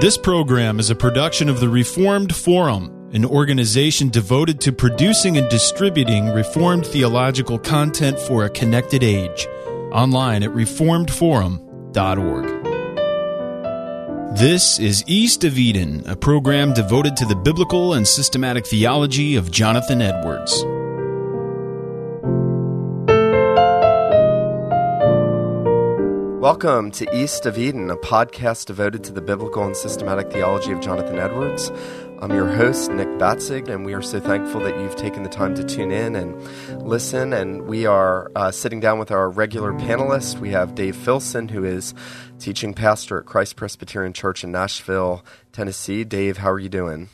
This program is a production of the Reformed Forum, an organization devoted to producing and distributing Reformed theological content for a connected age. Online at reformedforum.org. This is East of Eden, a program devoted to the biblical and systematic theology of Jonathan Edwards. Welcome to East of Eden, a podcast devoted to the biblical and systematic theology of Jonathan Edwards. I'm your host, Nick Batzig, and we are so thankful that you've taken the time to tune in and listen. And we are uh, sitting down with our regular panelists. We have Dave Filson, who is teaching pastor at Christ Presbyterian Church in Nashville, Tennessee. Dave, how are you doing?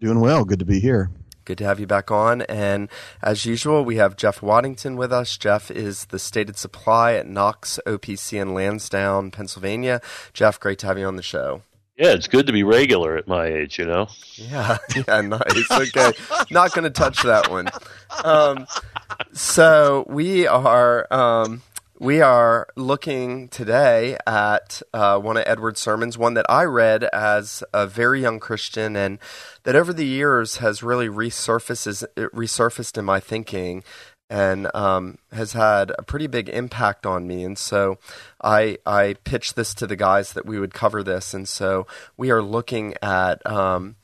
Doing well. Good to be here. Good to have you back on. And as usual, we have Jeff Waddington with us. Jeff is the stated supply at Knox OPC in Lansdowne, Pennsylvania. Jeff, great to have you on the show. Yeah, it's good to be regular at my age, you know? Yeah, yeah, nice. Okay. Not going to touch that one. Um, so we are. Um, we are looking today at uh, one of Edward's sermons, one that I read as a very young Christian, and that over the years has really resurfaced resurfaced in my thinking, and um, has had a pretty big impact on me. And so, I I pitched this to the guys that we would cover this, and so we are looking at um,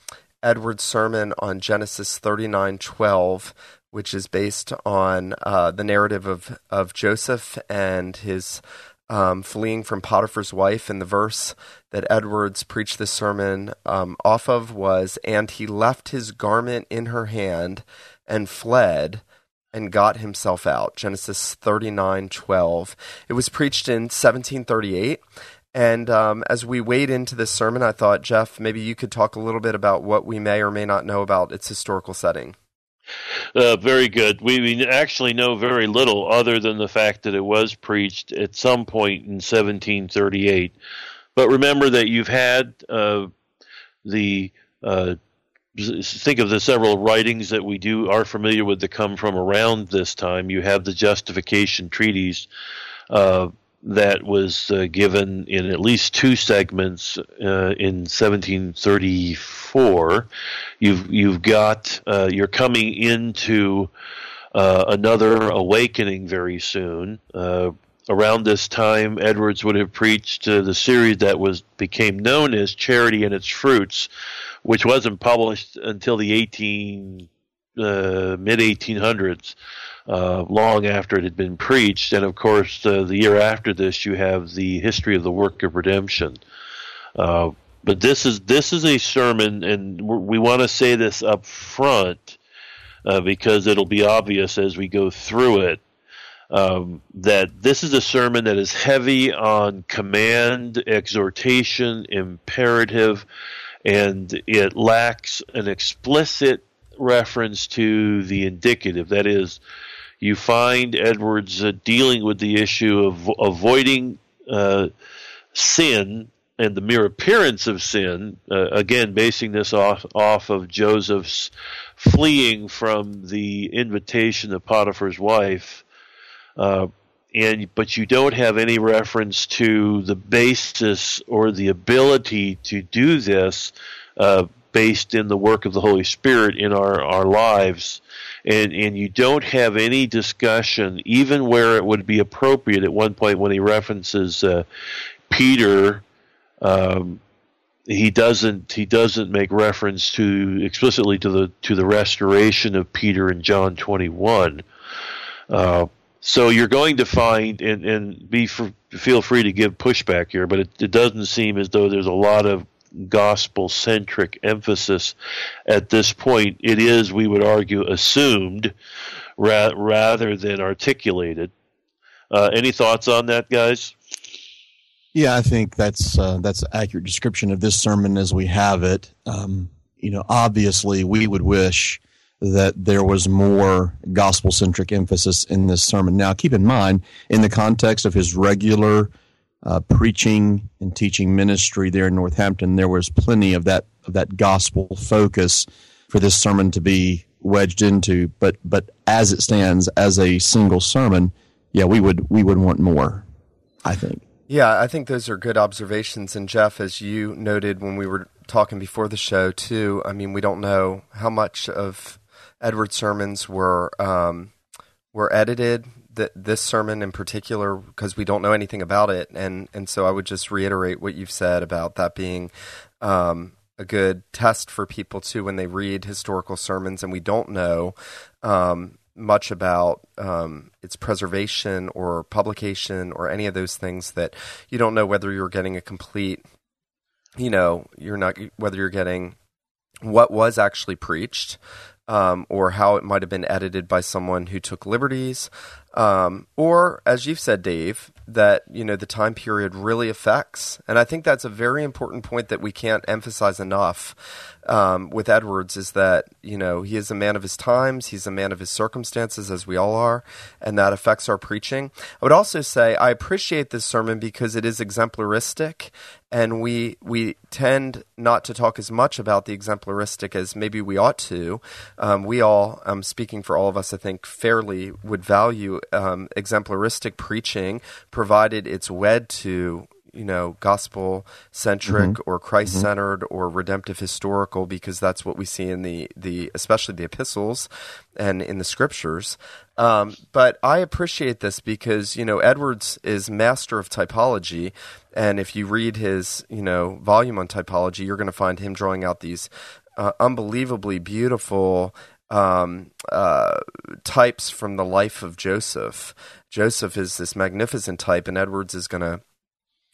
Edward's sermon on Genesis thirty nine twelve which is based on uh, the narrative of, of Joseph and his um, fleeing from Potiphar's wife. And the verse that Edwards preached this sermon um, off of was, And he left his garment in her hand and fled and got himself out. Genesis 39 12. It was preached in 1738. And um, as we wade into this sermon, I thought, Jeff, maybe you could talk a little bit about what we may or may not know about its historical setting. Uh, very good. We, we, actually know very little other than the fact that it was preached at some point in 1738. But remember that you've had uh, the uh, think of the several writings that we do are familiar with that come from around this time. You have the Justification treatise uh, that was uh, given in at least two segments uh, in 1734. You've you've got uh, you're coming into uh, another awakening very soon. Uh, around this time, Edwards would have preached uh, the series that was became known as Charity and Its Fruits, which wasn't published until the 18 mid 1800s uh, long after it had been preached. And of course, uh, the year after this, you have the history of the work of redemption. Uh, but this is this is a sermon, and we want to say this up front uh, because it'll be obvious as we go through it. Um, that this is a sermon that is heavy on command, exhortation, imperative, and it lacks an explicit reference to the indicative. That is, you find Edwards uh, dealing with the issue of avoiding uh, sin and the mere appearance of sin. Uh, again, basing this off off of Joseph's fleeing from the invitation of Potiphar's wife. Uh, and but you don't have any reference to the basis or the ability to do this uh, based in the work of the Holy Spirit in our, our lives and and you don't have any discussion, even where it would be appropriate. At one point, when he references uh, Peter, um, he doesn't he doesn't make reference to explicitly to the to the restoration of Peter in John twenty one. Uh, so you're going to find and and be for, feel free to give pushback here, but it, it doesn't seem as though there's a lot of gospel centric emphasis at this point. It is, we would argue, assumed ra- rather than articulated. Uh, any thoughts on that, guys? Yeah, I think that's uh, that's accurate description of this sermon as we have it. Um, you know, obviously, we would wish that there was more gospel centric emphasis in this sermon. Now, keep in mind, in the context of his regular uh, preaching and teaching ministry there in Northampton, there was plenty of that of that gospel focus for this sermon to be wedged into. But but as it stands, as a single sermon, yeah, we would we would want more. I think. Yeah, I think those are good observations. And Jeff, as you noted when we were talking before the show, too, I mean, we don't know how much of Edward's sermons were um, were edited. That this sermon in particular, because we don't know anything about it, and and so I would just reiterate what you've said about that being um, a good test for people too when they read historical sermons, and we don't know um, much about um, its preservation or publication or any of those things that you don't know whether you're getting a complete you know you're not whether you're getting what was actually preached um, or how it might have been edited by someone who took liberties. Um, or as you've said dave that you know the time period really affects. And i think that's a very important point that we can't emphasize enough um, with Edwards is that you know he is a man of his times, he's a man of his circumstances, as we all are, and that affects our preaching. I would also say I appreciate this sermon because it is exemplaristic, and we we tend not to talk as much about the exemplaristic as maybe we ought to. Um, we all, um, speaking for all of us, I think fairly would value um, exemplaristic preaching, provided it's wed to you know gospel centric mm-hmm. or Christ centered mm-hmm. or redemptive historical because that's what we see in the the especially the epistles and in the scriptures. Um, but I appreciate this because you know Edwards is master of typology, and if you read his you know volume on typology, you're going to find him drawing out these uh, unbelievably beautiful um, uh, types from the life of Joseph. Joseph is this magnificent type, and Edwards is going to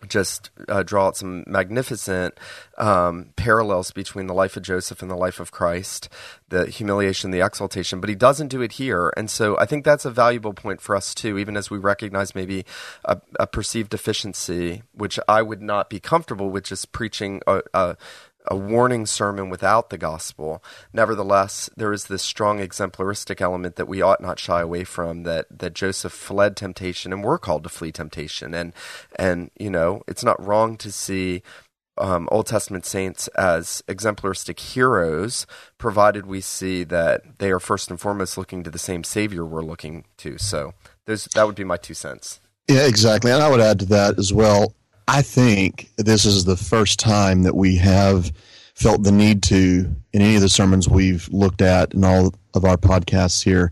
just uh, draw out some magnificent um, parallels between the life of Joseph and the life of Christ, the humiliation, the exaltation, but he doesn't do it here. And so I think that's a valuable point for us too, even as we recognize maybe a, a perceived deficiency, which I would not be comfortable with just preaching a, a a warning sermon without the gospel. Nevertheless, there is this strong exemplaristic element that we ought not shy away from. That that Joseph fled temptation, and we're called to flee temptation. And and you know, it's not wrong to see um, Old Testament saints as exemplaristic heroes, provided we see that they are first and foremost looking to the same Savior we're looking to. So, that would be my two cents. Yeah, exactly. And I would add to that as well. I think this is the first time that we have felt the need to, in any of the sermons we've looked at in all of our podcasts here,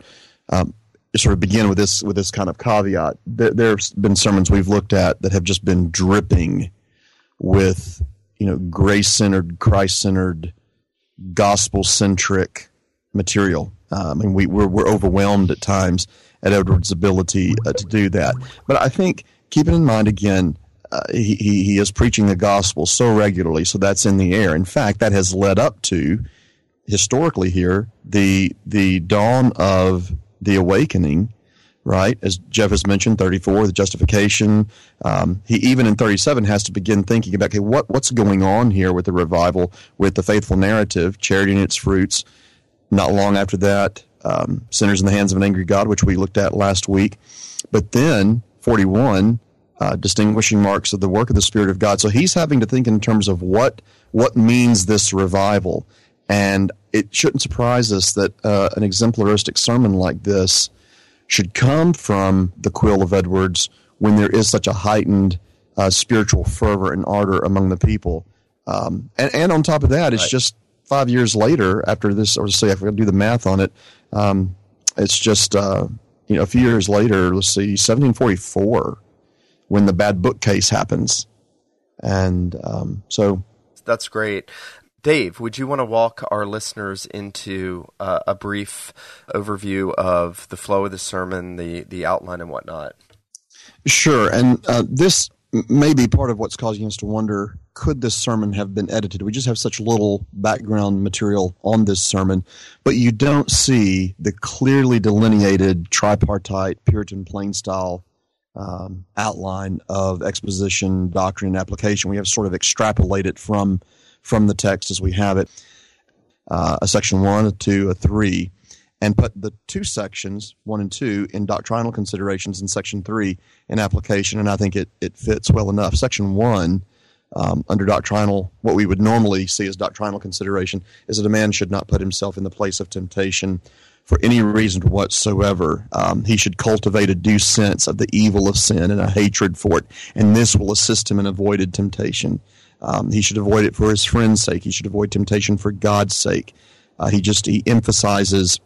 um, sort of begin with this with this kind of caveat. There, there's been sermons we've looked at that have just been dripping with, you know, grace centered, Christ centered, gospel centric material. Uh, I mean, we, we're, we're overwhelmed at times at Edward's ability uh, to do that. But I think keeping in mind again uh, he, he is preaching the gospel so regularly, so that's in the air. In fact, that has led up to historically here the the dawn of the awakening, right? As Jeff has mentioned, thirty four, the justification. Um, he even in thirty seven has to begin thinking about okay, what what's going on here with the revival, with the faithful narrative, charity and its fruits. Not long after that, um, sinners in the hands of an angry God, which we looked at last week. But then forty one uh, distinguishing marks of the work of the Spirit of God. So he's having to think in terms of what what means this revival, and it shouldn't surprise us that uh, an exemplaristic sermon like this should come from the quill of Edwards when there is such a heightened uh, spiritual fervor and ardor among the people. Um, and, and on top of that, it's right. just five years later after this, or say, if we do the math on it, um, it's just uh, you know a few years later. Let's see, 1744 when the bad bookcase happens. And um, so that's great. Dave, would you want to walk our listeners into uh, a brief overview of the flow of the sermon, the the outline, and whatnot? Sure. And uh, this may be part of what's causing us to wonder: Could this sermon have been edited? We just have such little background material on this sermon, but you don't see the clearly delineated tripartite Puritan plain style um, outline of exposition, doctrine, and application. We have sort of extrapolated from from the text as we have it, uh, a section one, a two, a three, and put the two sections, one and two, in doctrinal considerations, and section three in application. And I think it it fits well enough. Section one um, under doctrinal, what we would normally see as doctrinal consideration, is that a man should not put himself in the place of temptation for any reason whatsoever. Um, he should cultivate a due sense of the evil of sin and a hatred for it, and this will assist him in avoided temptation. Um, he should avoid it for his friend's sake. He should avoid temptation for God's sake. Uh, he just he emphasizes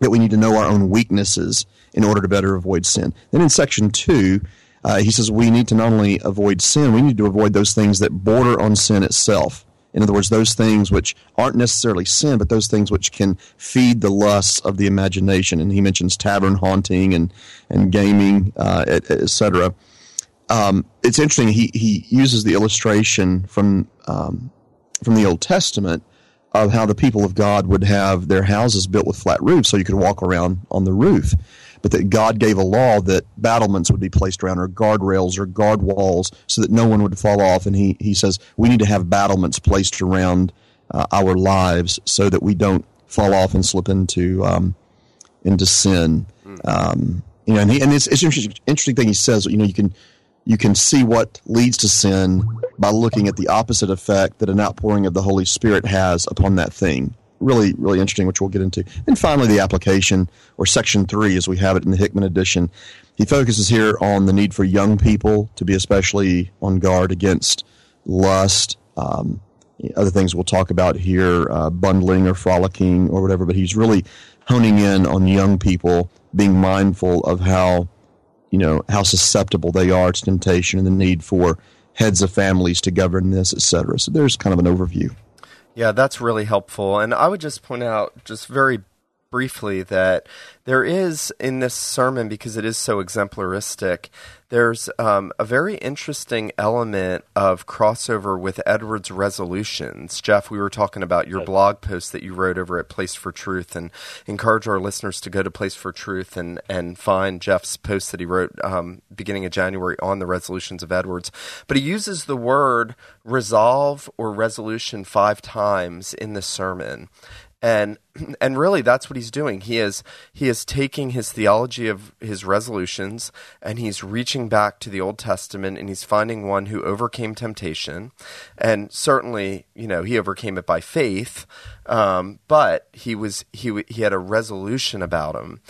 that we need to know our own weaknesses in order to better avoid sin. Then in section two, uh, he says we need to not only avoid sin, we need to avoid those things that border on sin itself. In other words, those things which aren't necessarily sin, but those things which can feed the lusts of the imagination. And he mentions tavern haunting and and gaming, uh, etc. Um, it's interesting. He he uses the illustration from um, from the Old Testament of how the people of God would have their houses built with flat roofs, so you could walk around on the roof but that God gave a law that battlements would be placed around or guardrails or guard walls so that no one would fall off. And he, he says we need to have battlements placed around uh, our lives so that we don't fall off and slip into um, into sin. Um, you know, and, he, and it's, it's interesting, interesting thing he says. You know, you can you can see what leads to sin by looking at the opposite effect that an outpouring of the Holy Spirit has upon that thing really, really interesting, which we'll get into. And finally, the application, or section three, as we have it in the Hickman edition. He focuses here on the need for young people to be especially on guard against lust, um, other things we'll talk about here, uh, bundling or frolicking or whatever. But he's really honing in on young people being mindful of how, you know, how susceptible they are to temptation and the need for heads of families to govern this, etc. So there's kind of an overview. Yeah, that's really helpful. And I would just point out, just very briefly, that there is in this sermon, because it is so exemplaristic, there's um, a very interesting element of crossover with Edwards' resolutions. Jeff, we were talking about your blog post that you wrote over at Place for Truth, and encourage our listeners to go to Place for Truth and, and find Jeff's post that he wrote um, beginning of January on the resolutions of Edwards. But he uses the word resolve or resolution five times in the sermon and and really that's what he's doing. He is he is taking his theology of his resolutions and he's reaching back to the old testament and he's finding one who overcame temptation. And certainly you know he overcame it by faith um, but he was he he had a resolution about him.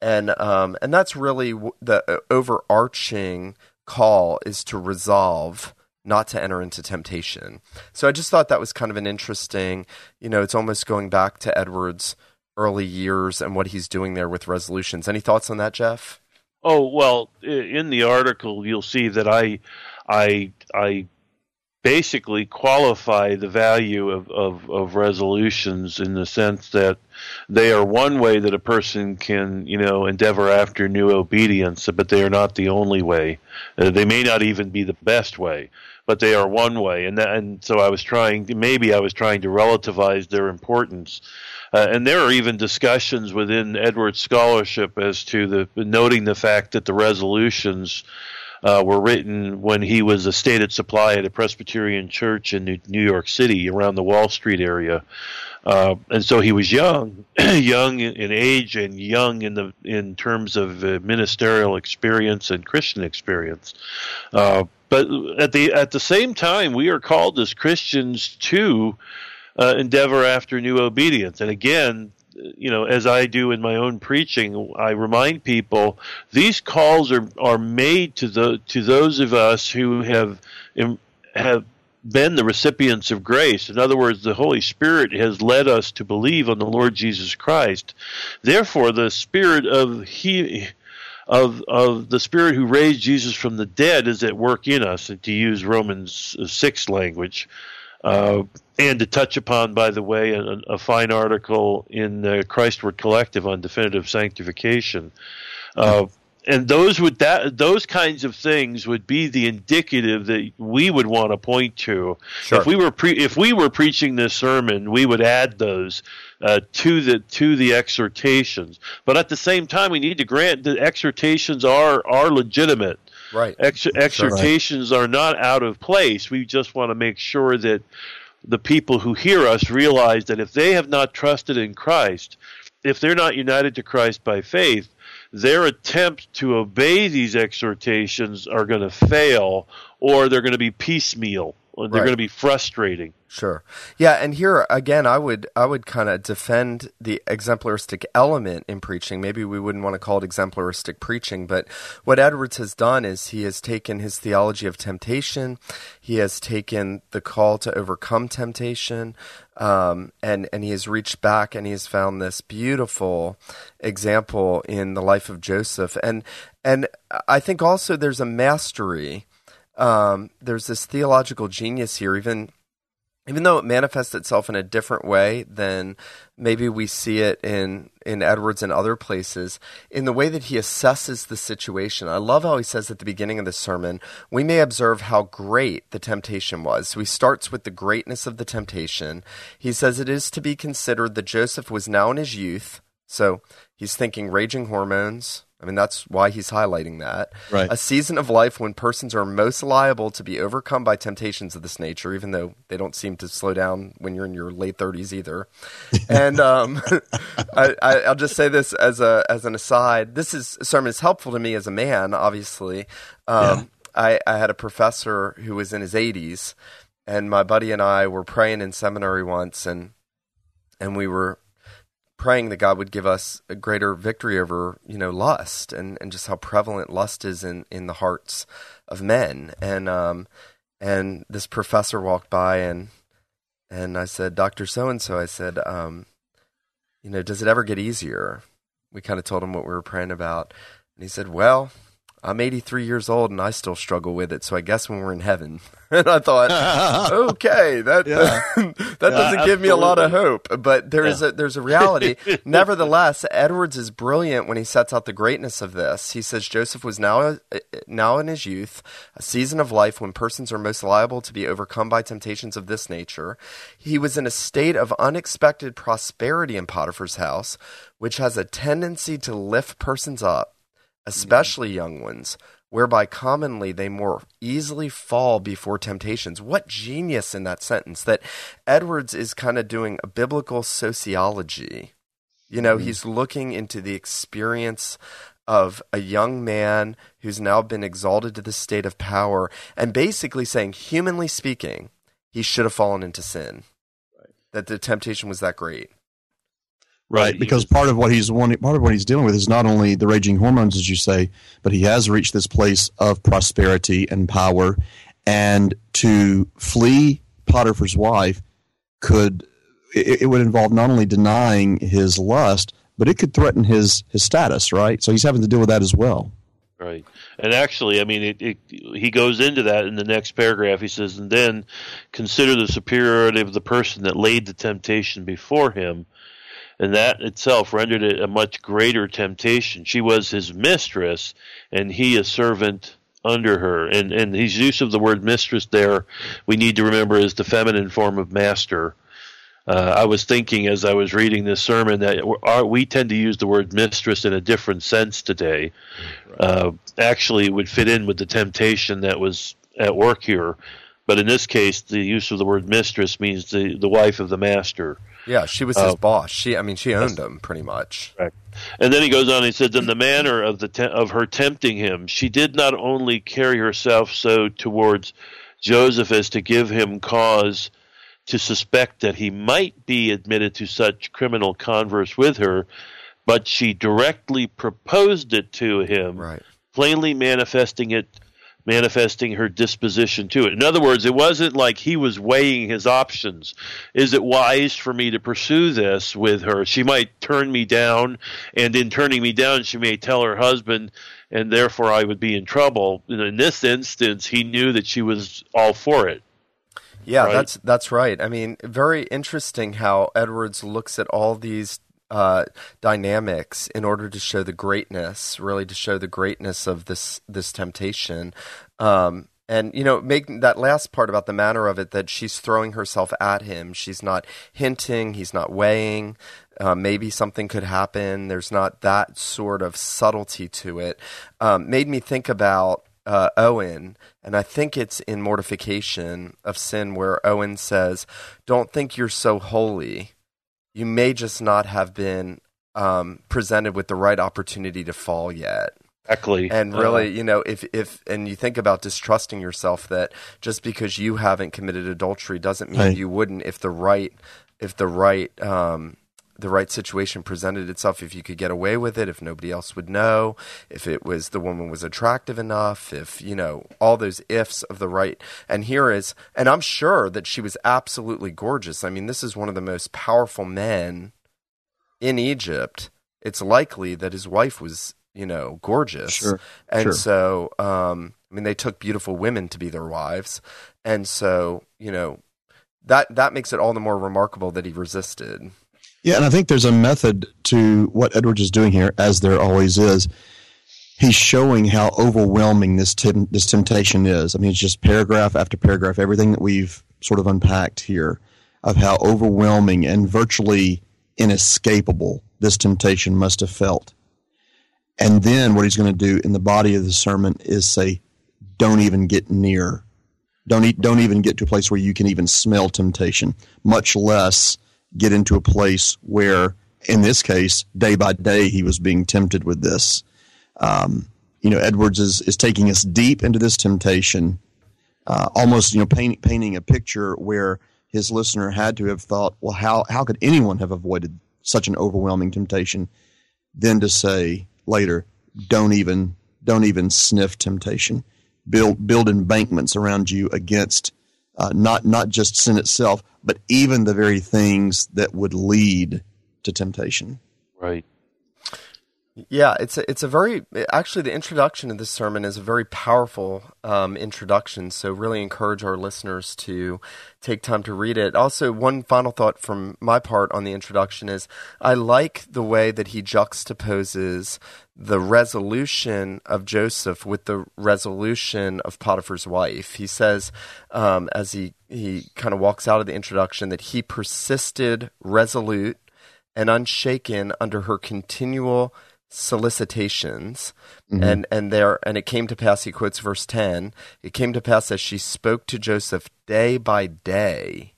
And um, and that's really the uh, overarching call is to resolve not to enter into temptation. So I just thought that was kind of an interesting, you know, it's almost going back to Edwards' early years and what he's doing there with resolutions. Any thoughts on that, Jeff? Oh well, in the article you'll see that I, I, I basically qualify the value of, of, of, resolutions in the sense that they are one way that a person can, you know, endeavor after new obedience, but they are not the only way. Uh, they may not even be the best way but they are one way, and that, and so I was trying maybe I was trying to relativize their importance. Uh, and there are even discussions within Edwards scholarship as to the noting the fact that the resolutions uh, were written when he was a stated supply at a Presbyterian church in New, New York City, around the Wall Street area. Uh, and so he was young, young in age, and young in the in terms of uh, ministerial experience and Christian experience. Uh, but at the at the same time, we are called as Christians to uh, endeavor after new obedience. And again, you know, as I do in my own preaching, I remind people these calls are are made to the to those of us who have have been the recipients of grace. In other words, the Holy Spirit has led us to believe on the Lord Jesus Christ. Therefore, the Spirit of He of of the Spirit who raised Jesus from the dead is at work in us, and to use Romans six language, uh, and to touch upon, by the way, a, a fine article in the Christward Collective on definitive sanctification. Uh, and those would that those kinds of things would be the indicative that we would want to point to. Sure. If we were pre- if we were preaching this sermon, we would add those uh, to the to the exhortations. But at the same time, we need to grant that exhortations are are legitimate. Right. Ex- exhortations right. are not out of place. We just want to make sure that the people who hear us realize that if they have not trusted in Christ, if they're not united to Christ by faith, their attempt to obey these exhortations are going to fail or they're going to be piecemeal. They're right. going to be frustrating. Sure. Yeah, and here again, I would I would kind of defend the exemplaristic element in preaching. Maybe we wouldn't want to call it exemplaristic preaching, but what Edwards has done is he has taken his theology of temptation, he has taken the call to overcome temptation, um, and and he has reached back and he has found this beautiful example in the life of Joseph, and and I think also there's a mastery. Um, there's this theological genius here, even even though it manifests itself in a different way than maybe we see it in in Edwards and other places, in the way that he assesses the situation. I love how he says at the beginning of the sermon, we may observe how great the temptation was. So he starts with the greatness of the temptation. He says it is to be considered that Joseph was now in his youth. So he's thinking raging hormones, I mean, that's why he's highlighting that. Right. A season of life when persons are most liable to be overcome by temptations of this nature, even though they don't seem to slow down when you're in your late 30s either. and um, I, will just say this as a as an aside. This is sermon is helpful to me as a man, obviously. Um, yeah. I, I had a professor who was in his 80s, and my buddy and I were praying in seminary once, and and we were praying that God would give us a greater victory over, you know, lust and, and just how prevalent lust is in, in the hearts of men. And um, and this professor walked by and and I said, Doctor So and So, I said, um, you know, does it ever get easier? We kind of told him what we were praying about, and he said, Well, I'm 83 years old and I still struggle with it. So I guess when we're in heaven, and I thought, okay, that yeah. that doesn't yeah, give me a lot of hope. But there yeah. is a there's a reality. Nevertheless, Edwards is brilliant when he sets out the greatness of this. He says Joseph was now uh, uh, now in his youth, a season of life when persons are most liable to be overcome by temptations of this nature. He was in a state of unexpected prosperity in Potiphar's house, which has a tendency to lift persons up especially young ones, whereby commonly they more easily fall before temptations. What genius in that sentence that Edwards is kind of doing a biblical sociology. You know, mm-hmm. he's looking into the experience of a young man who's now been exalted to the state of power and basically saying, humanly speaking, he should have fallen into sin. Right. That the temptation was that great. Right, because part of what he's wanting, part of what he's dealing with is not only the raging hormones, as you say, but he has reached this place of prosperity and power, and to flee Potiphar's wife could it, it would involve not only denying his lust, but it could threaten his his status. Right, so he's having to deal with that as well. Right, and actually, I mean, it, it, he goes into that in the next paragraph. He says, "And then consider the superiority of the person that laid the temptation before him." And that itself rendered it a much greater temptation. She was his mistress, and he a servant under her. And and his use of the word mistress there, we need to remember, is the feminine form of master. Uh, I was thinking as I was reading this sermon that our, we tend to use the word mistress in a different sense today. Uh, actually, it would fit in with the temptation that was at work here. But in this case, the use of the word mistress means the, the wife of the master. Yeah, she was his uh, boss. She, I mean, she owned him pretty much. Right. And then he goes on. And he says, "In the manner of the te- of her tempting him, she did not only carry herself so towards Joseph as to give him cause to suspect that he might be admitted to such criminal converse with her, but she directly proposed it to him, right. plainly manifesting it." Manifesting her disposition to it. In other words, it wasn't like he was weighing his options. Is it wise for me to pursue this with her? She might turn me down, and in turning me down, she may tell her husband, and therefore I would be in trouble. In this instance, he knew that she was all for it. Yeah, right? that's that's right. I mean, very interesting how Edwards looks at all these uh, dynamics in order to show the greatness, really to show the greatness of this this temptation. Um, and you know, make that last part about the manner of it that she's throwing herself at him. She's not hinting. He's not weighing. Uh, maybe something could happen. There's not that sort of subtlety to it. Um, made me think about uh, Owen, and I think it's in Mortification of Sin where Owen says, "Don't think you're so holy." You may just not have been um, presented with the right opportunity to fall yet. Exactly. And really, uh, you know, if if and you think about distrusting yourself, that just because you haven't committed adultery doesn't mean right. you wouldn't if the right if the right um, the right situation presented itself, if you could get away with it, if nobody else would know, if it was the woman was attractive enough, if you know all those ifs of the right. And here is, and I'm sure that she was absolutely gorgeous. I mean, this is one of the most powerful men in Egypt. It's likely that his wife was, you know, gorgeous. Sure, and sure. so, um, I mean, they took beautiful women to be their wives, and so, you know, that that makes it all the more remarkable that he resisted. Yeah, and I think there's a method to what Edwards is doing here, as there always is. He's showing how overwhelming this tim- this temptation is. I mean, it's just paragraph after paragraph, everything that we've sort of unpacked here, of how overwhelming and virtually inescapable this temptation must have felt. And then what he's going to do in the body of the sermon is say, "Don't even get near. Don't eat, don't even get to a place where you can even smell temptation, much less." Get into a place where, in this case, day by day, he was being tempted with this. Um, you know, Edwards is, is taking us deep into this temptation, uh, almost, you know, paint, painting a picture where his listener had to have thought, well, how, how could anyone have avoided such an overwhelming temptation? Then to say later, don't even, don't even sniff temptation. Build, build embankments around you against uh, not not just sin itself, but even the very things that would lead to temptation. Right. Yeah, it's a, it's a very actually the introduction of this sermon is a very powerful um, introduction. So really encourage our listeners to take time to read it. Also, one final thought from my part on the introduction is I like the way that he juxtaposes the resolution of Joseph with the resolution of Potiphar's wife. He says, um, as he he kind of walks out of the introduction, that he persisted resolute and unshaken under her continual solicitations. Mm-hmm. and and there and it came to pass he quotes verse 10 it came to pass as she spoke to joseph day by day.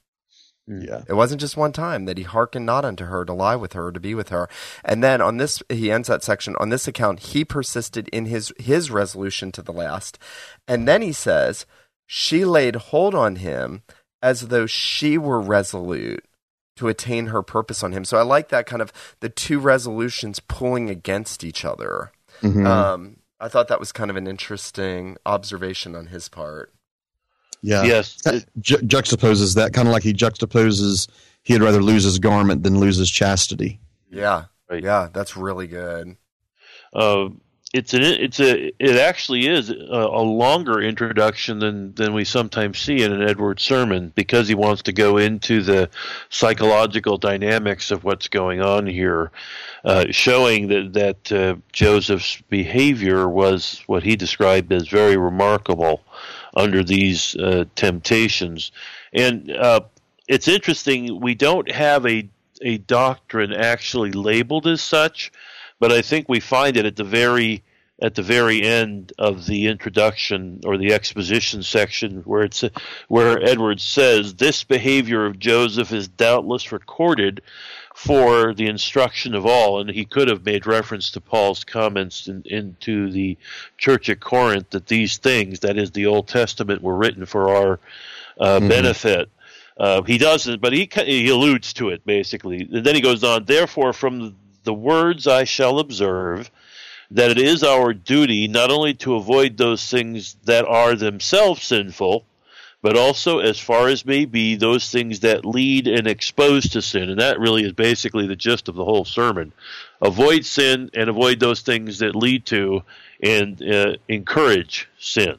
Mm. yeah. It wasn't just one time that he hearkened not unto her to lie with her to be with her. And then on this he ends that section on this account he persisted in his his resolution to the last. And then he says she laid hold on him as though she were resolute to attain her purpose on him. So I like that kind of the two resolutions pulling against each other. Mm-hmm. Um, I thought that was kind of an interesting observation on his part. Yeah. Yes. Ju- juxtaposes that kind of like he juxtaposes he'd rather lose his garment than lose his chastity. Yeah. Right. Yeah. That's really good. Uh, it's an it's a it actually is a, a, longer introduction than than we sometimes see in an Edward sermon because he wants to go into the psychological dynamics of what's going on here, uh, showing that that uh, Joseph's behavior was what he described as very remarkable under these uh, temptations, and uh, it's interesting we don't have a a doctrine actually labeled as such but I think we find it at the very at the very end of the introduction or the exposition section where it's where Edwards says this behavior of Joseph is doubtless recorded for the instruction of all. And he could have made reference to Paul's comments in, into the church at Corinth that these things that is the Old Testament were written for our uh, mm-hmm. benefit. Uh, he doesn't but he he alludes to it basically. And then he goes on therefore from the words I shall observe that it is our duty not only to avoid those things that are themselves sinful, but also, as far as may be, those things that lead and expose to sin. And that really is basically the gist of the whole sermon. Avoid sin and avoid those things that lead to and uh, encourage sin.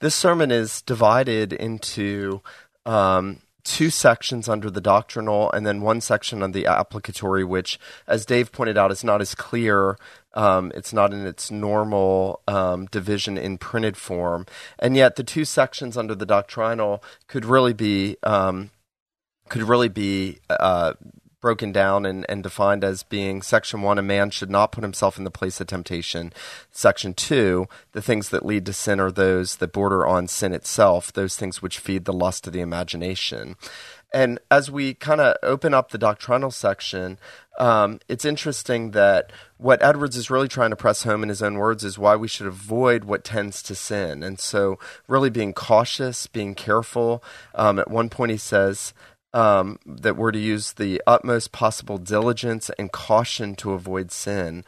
This sermon is divided into um, two sections under the doctrinal and then one section on the applicatory, which, as Dave pointed out, is not as clear. Um, it's not in its normal um, division in printed form. And yet, the two sections under the doctrinal could really be. Um, could really be uh, broken down and, and defined as being section one, a man should not put himself in the place of temptation. Section two, the things that lead to sin are those that border on sin itself, those things which feed the lust of the imagination. And as we kind of open up the doctrinal section, um, it's interesting that what Edwards is really trying to press home in his own words is why we should avoid what tends to sin. And so, really being cautious, being careful. Um, at one point, he says, um, that we're to use the utmost possible diligence and caution to avoid sin.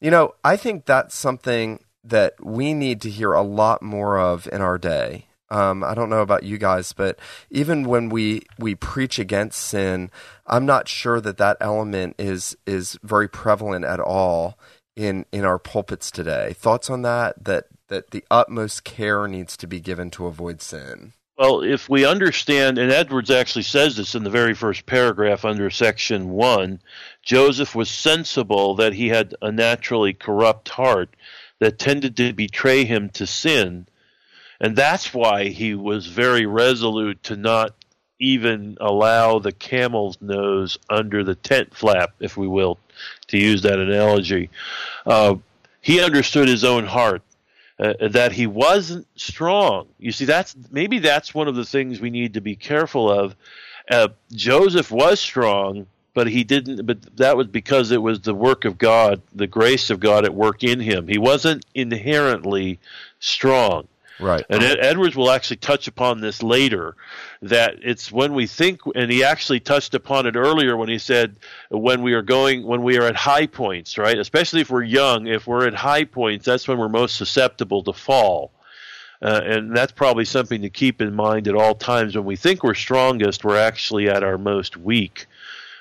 You know, I think that's something that we need to hear a lot more of in our day. Um, I don't know about you guys, but even when we, we preach against sin, I'm not sure that that element is is very prevalent at all in in our pulpits today. Thoughts on that? That that the utmost care needs to be given to avoid sin. Well, if we understand, and Edwards actually says this in the very first paragraph under section one, Joseph was sensible that he had a naturally corrupt heart that tended to betray him to sin. And that's why he was very resolute to not even allow the camel's nose under the tent flap, if we will, to use that analogy. Uh, he understood his own heart uh, that he wasn't strong. You see, that's maybe that's one of the things we need to be careful of. Uh, Joseph was strong, but he didn't. But that was because it was the work of God, the grace of God at work in him. He wasn't inherently strong. Right. And Ed- Edwards will actually touch upon this later that it's when we think, and he actually touched upon it earlier when he said, when we are going, when we are at high points, right? Especially if we're young, if we're at high points, that's when we're most susceptible to fall. Uh, and that's probably something to keep in mind at all times. When we think we're strongest, we're actually at our most weak.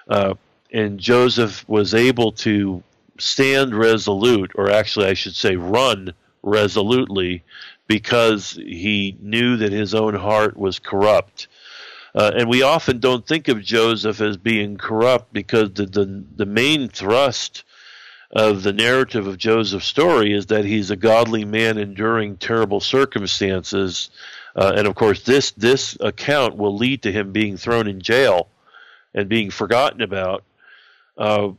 Uh, and Joseph was able to stand resolute, or actually, I should say, run resolutely because he knew that his own heart was corrupt. Uh, and we often don't think of Joseph as being corrupt because the, the, the main thrust of the narrative of Joseph's story is that he's a godly man enduring terrible circumstances. Uh, and of course, this, this account will lead to him being thrown in jail and being forgotten about. Uh,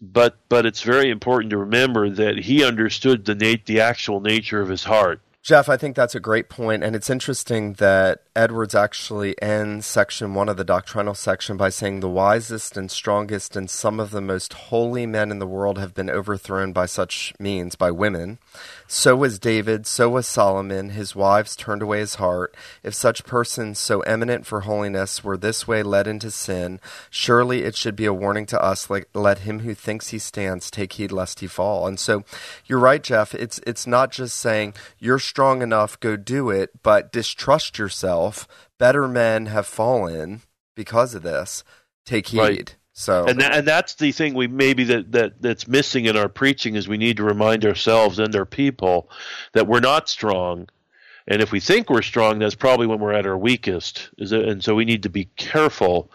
but but it's very important to remember that he understood the nat- the actual nature of his heart. Jeff, I think that's a great point, and it's interesting that Edwards actually ends section one of the doctrinal section by saying the wisest and strongest and some of the most holy men in the world have been overthrown by such means, by women. So was David, so was Solomon. His wives turned away his heart. If such persons, so eminent for holiness, were this way led into sin, surely it should be a warning to us. Like, let him who thinks he stands take heed lest he fall. And so, you're right, Jeff. It's it's not just saying you're strong enough, go do it, but distrust yourself. Better men have fallen because of this. Take heed. Right. So and that, and that's the thing we maybe that, that that's missing in our preaching is we need to remind ourselves and our people that we're not strong, and if we think we're strong, that's probably when we're at our weakest. Is it, and so we need to be careful.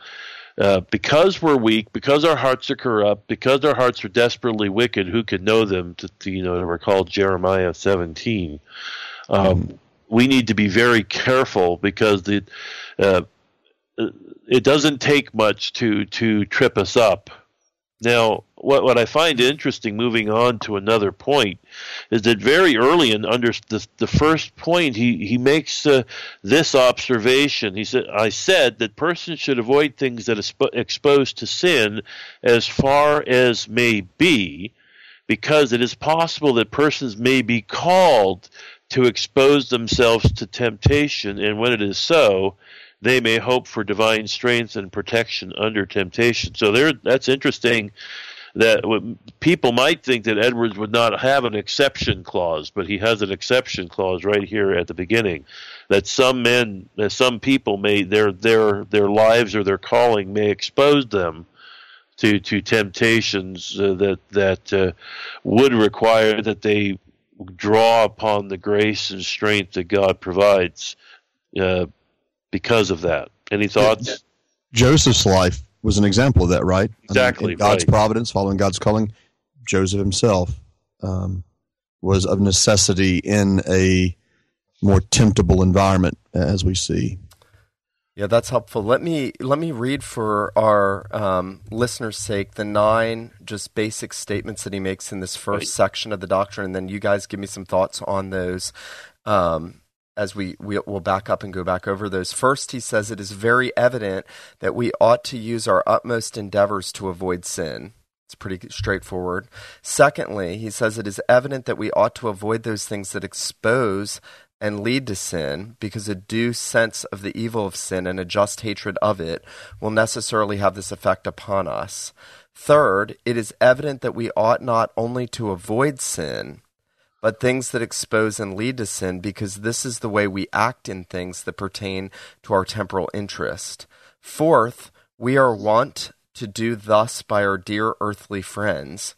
Uh, because we're weak, because our hearts are corrupt, because our hearts are desperately wicked, who could know them? To, to you know, to recall Jeremiah seventeen, um, we need to be very careful because the uh, it doesn't take much to to trip us up. Now, what what I find interesting, moving on to another point, is that very early in under the, the first point, he he makes uh, this observation. He said, "I said that persons should avoid things that are exposed to sin as far as may be, because it is possible that persons may be called to expose themselves to temptation, and when it is so." They may hope for divine strength and protection under temptation. So there, that's interesting. That people might think that Edwards would not have an exception clause, but he has an exception clause right here at the beginning. That some men, that some people may their their their lives or their calling may expose them to to temptations uh, that that uh, would require that they draw upon the grace and strength that God provides. Uh, because of that. Any thoughts? Joseph's life was an example of that, right? Exactly. I mean, God's right. providence, following God's calling. Joseph himself um, was of necessity in a more temptable environment, as we see. Yeah, that's helpful. Let me let me read for our um, listeners' sake the nine just basic statements that he makes in this first right. section of the doctrine, and then you guys give me some thoughts on those. Um, as we, we will back up and go back over those. First, he says it is very evident that we ought to use our utmost endeavors to avoid sin. It's pretty straightforward. Secondly, he says it is evident that we ought to avoid those things that expose and lead to sin because a due sense of the evil of sin and a just hatred of it will necessarily have this effect upon us. Third, it is evident that we ought not only to avoid sin, but things that expose and lead to sin because this is the way we act in things that pertain to our temporal interest. Fourth, we are wont to do thus by our dear earthly friends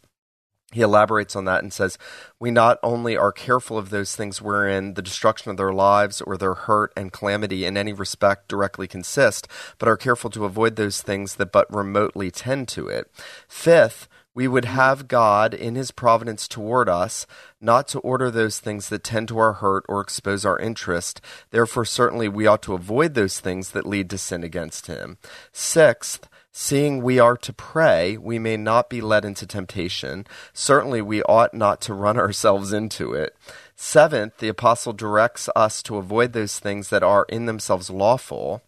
he elaborates on that and says, We not only are careful of those things wherein the destruction of their lives or their hurt and calamity in any respect directly consist, but are careful to avoid those things that but remotely tend to it. Fifth, we would have God in his providence toward us not to order those things that tend to our hurt or expose our interest. Therefore, certainly we ought to avoid those things that lead to sin against him. Sixth, Seeing we are to pray, we may not be led into temptation. Certainly, we ought not to run ourselves into it. Seventh, the apostle directs us to avoid those things that are in themselves lawful,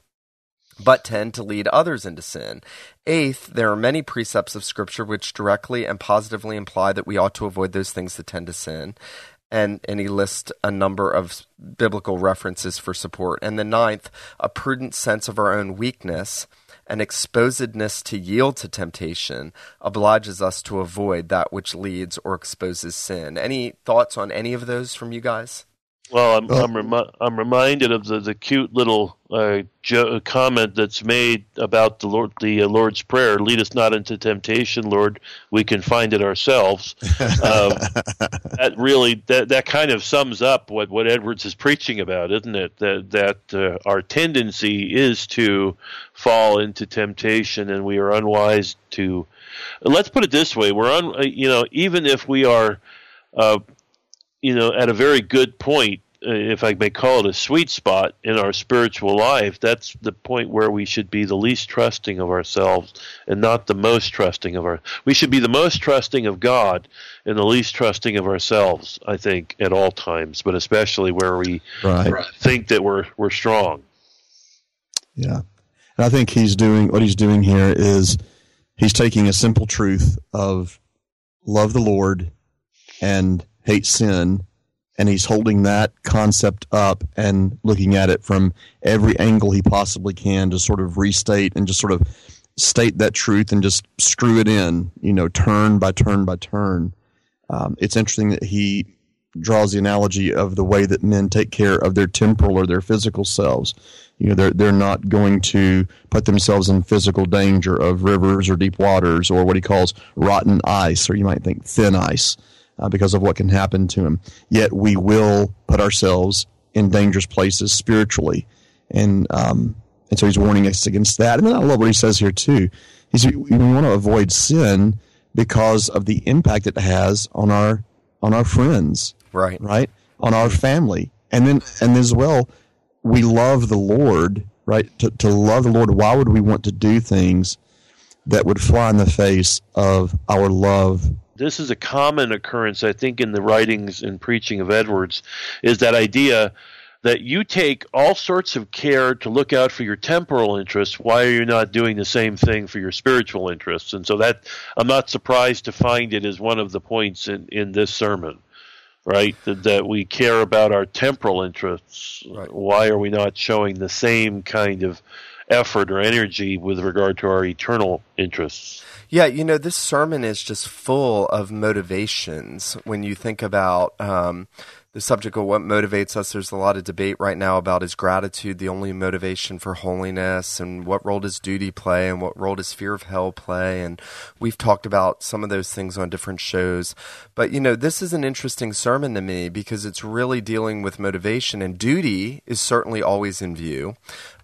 but tend to lead others into sin. Eighth, there are many precepts of Scripture which directly and positively imply that we ought to avoid those things that tend to sin. And, and he lists a number of biblical references for support. And the ninth, a prudent sense of our own weakness and exposedness to yield to temptation obliges us to avoid that which leads or exposes sin. Any thoughts on any of those from you guys? Well, I'm I'm, remi- I'm reminded of the, the cute little uh, jo- comment that's made about the Lord the uh, Lord's prayer. Lead us not into temptation, Lord. We can find it ourselves. Um, that really that that kind of sums up what, what Edwards is preaching about, isn't it? That that uh, our tendency is to fall into temptation, and we are unwise to. Let's put it this way: we're un, uh, you know even if we are uh, you know, at a very good point, uh, if I may call it a sweet spot in our spiritual life, that's the point where we should be the least trusting of ourselves and not the most trusting of our. We should be the most trusting of God and the least trusting of ourselves. I think at all times, but especially where we right. think that we're we're strong. Yeah, and I think he's doing what he's doing here is he's taking a simple truth of love the Lord and hate sin, and he's holding that concept up and looking at it from every angle he possibly can to sort of restate and just sort of state that truth and just screw it in, you know, turn by turn by turn. Um, it's interesting that he draws the analogy of the way that men take care of their temporal or their physical selves. You know, they're they're not going to put themselves in physical danger of rivers or deep waters or what he calls rotten ice, or you might think thin ice uh, because of what can happen to him. Yet we will put ourselves in dangerous places spiritually, and um, and so he's warning us against that. And then I love what he says here too. He's we want to avoid sin because of the impact it has on our on our friends, right, right, on our family, and then and as well, we love the Lord, right? To to love the Lord, why would we want to do things that would fly in the face of our love this is a common occurrence, I think, in the writings and preaching of Edwards, is that idea that you take all sorts of care to look out for your temporal interests. Why are you not doing the same thing for your spiritual interests? And so that I'm not surprised to find it as one of the points in, in this sermon, right? That, that we care about our temporal interests. Right. Why are we not showing the same kind of effort or energy with regard to our eternal interests? Yeah, you know, this sermon is just full of motivations. When you think about um, the subject of what motivates us, there's a lot of debate right now about is gratitude the only motivation for holiness, and what role does duty play, and what role does fear of hell play. And we've talked about some of those things on different shows. But, you know, this is an interesting sermon to me because it's really dealing with motivation, and duty is certainly always in view.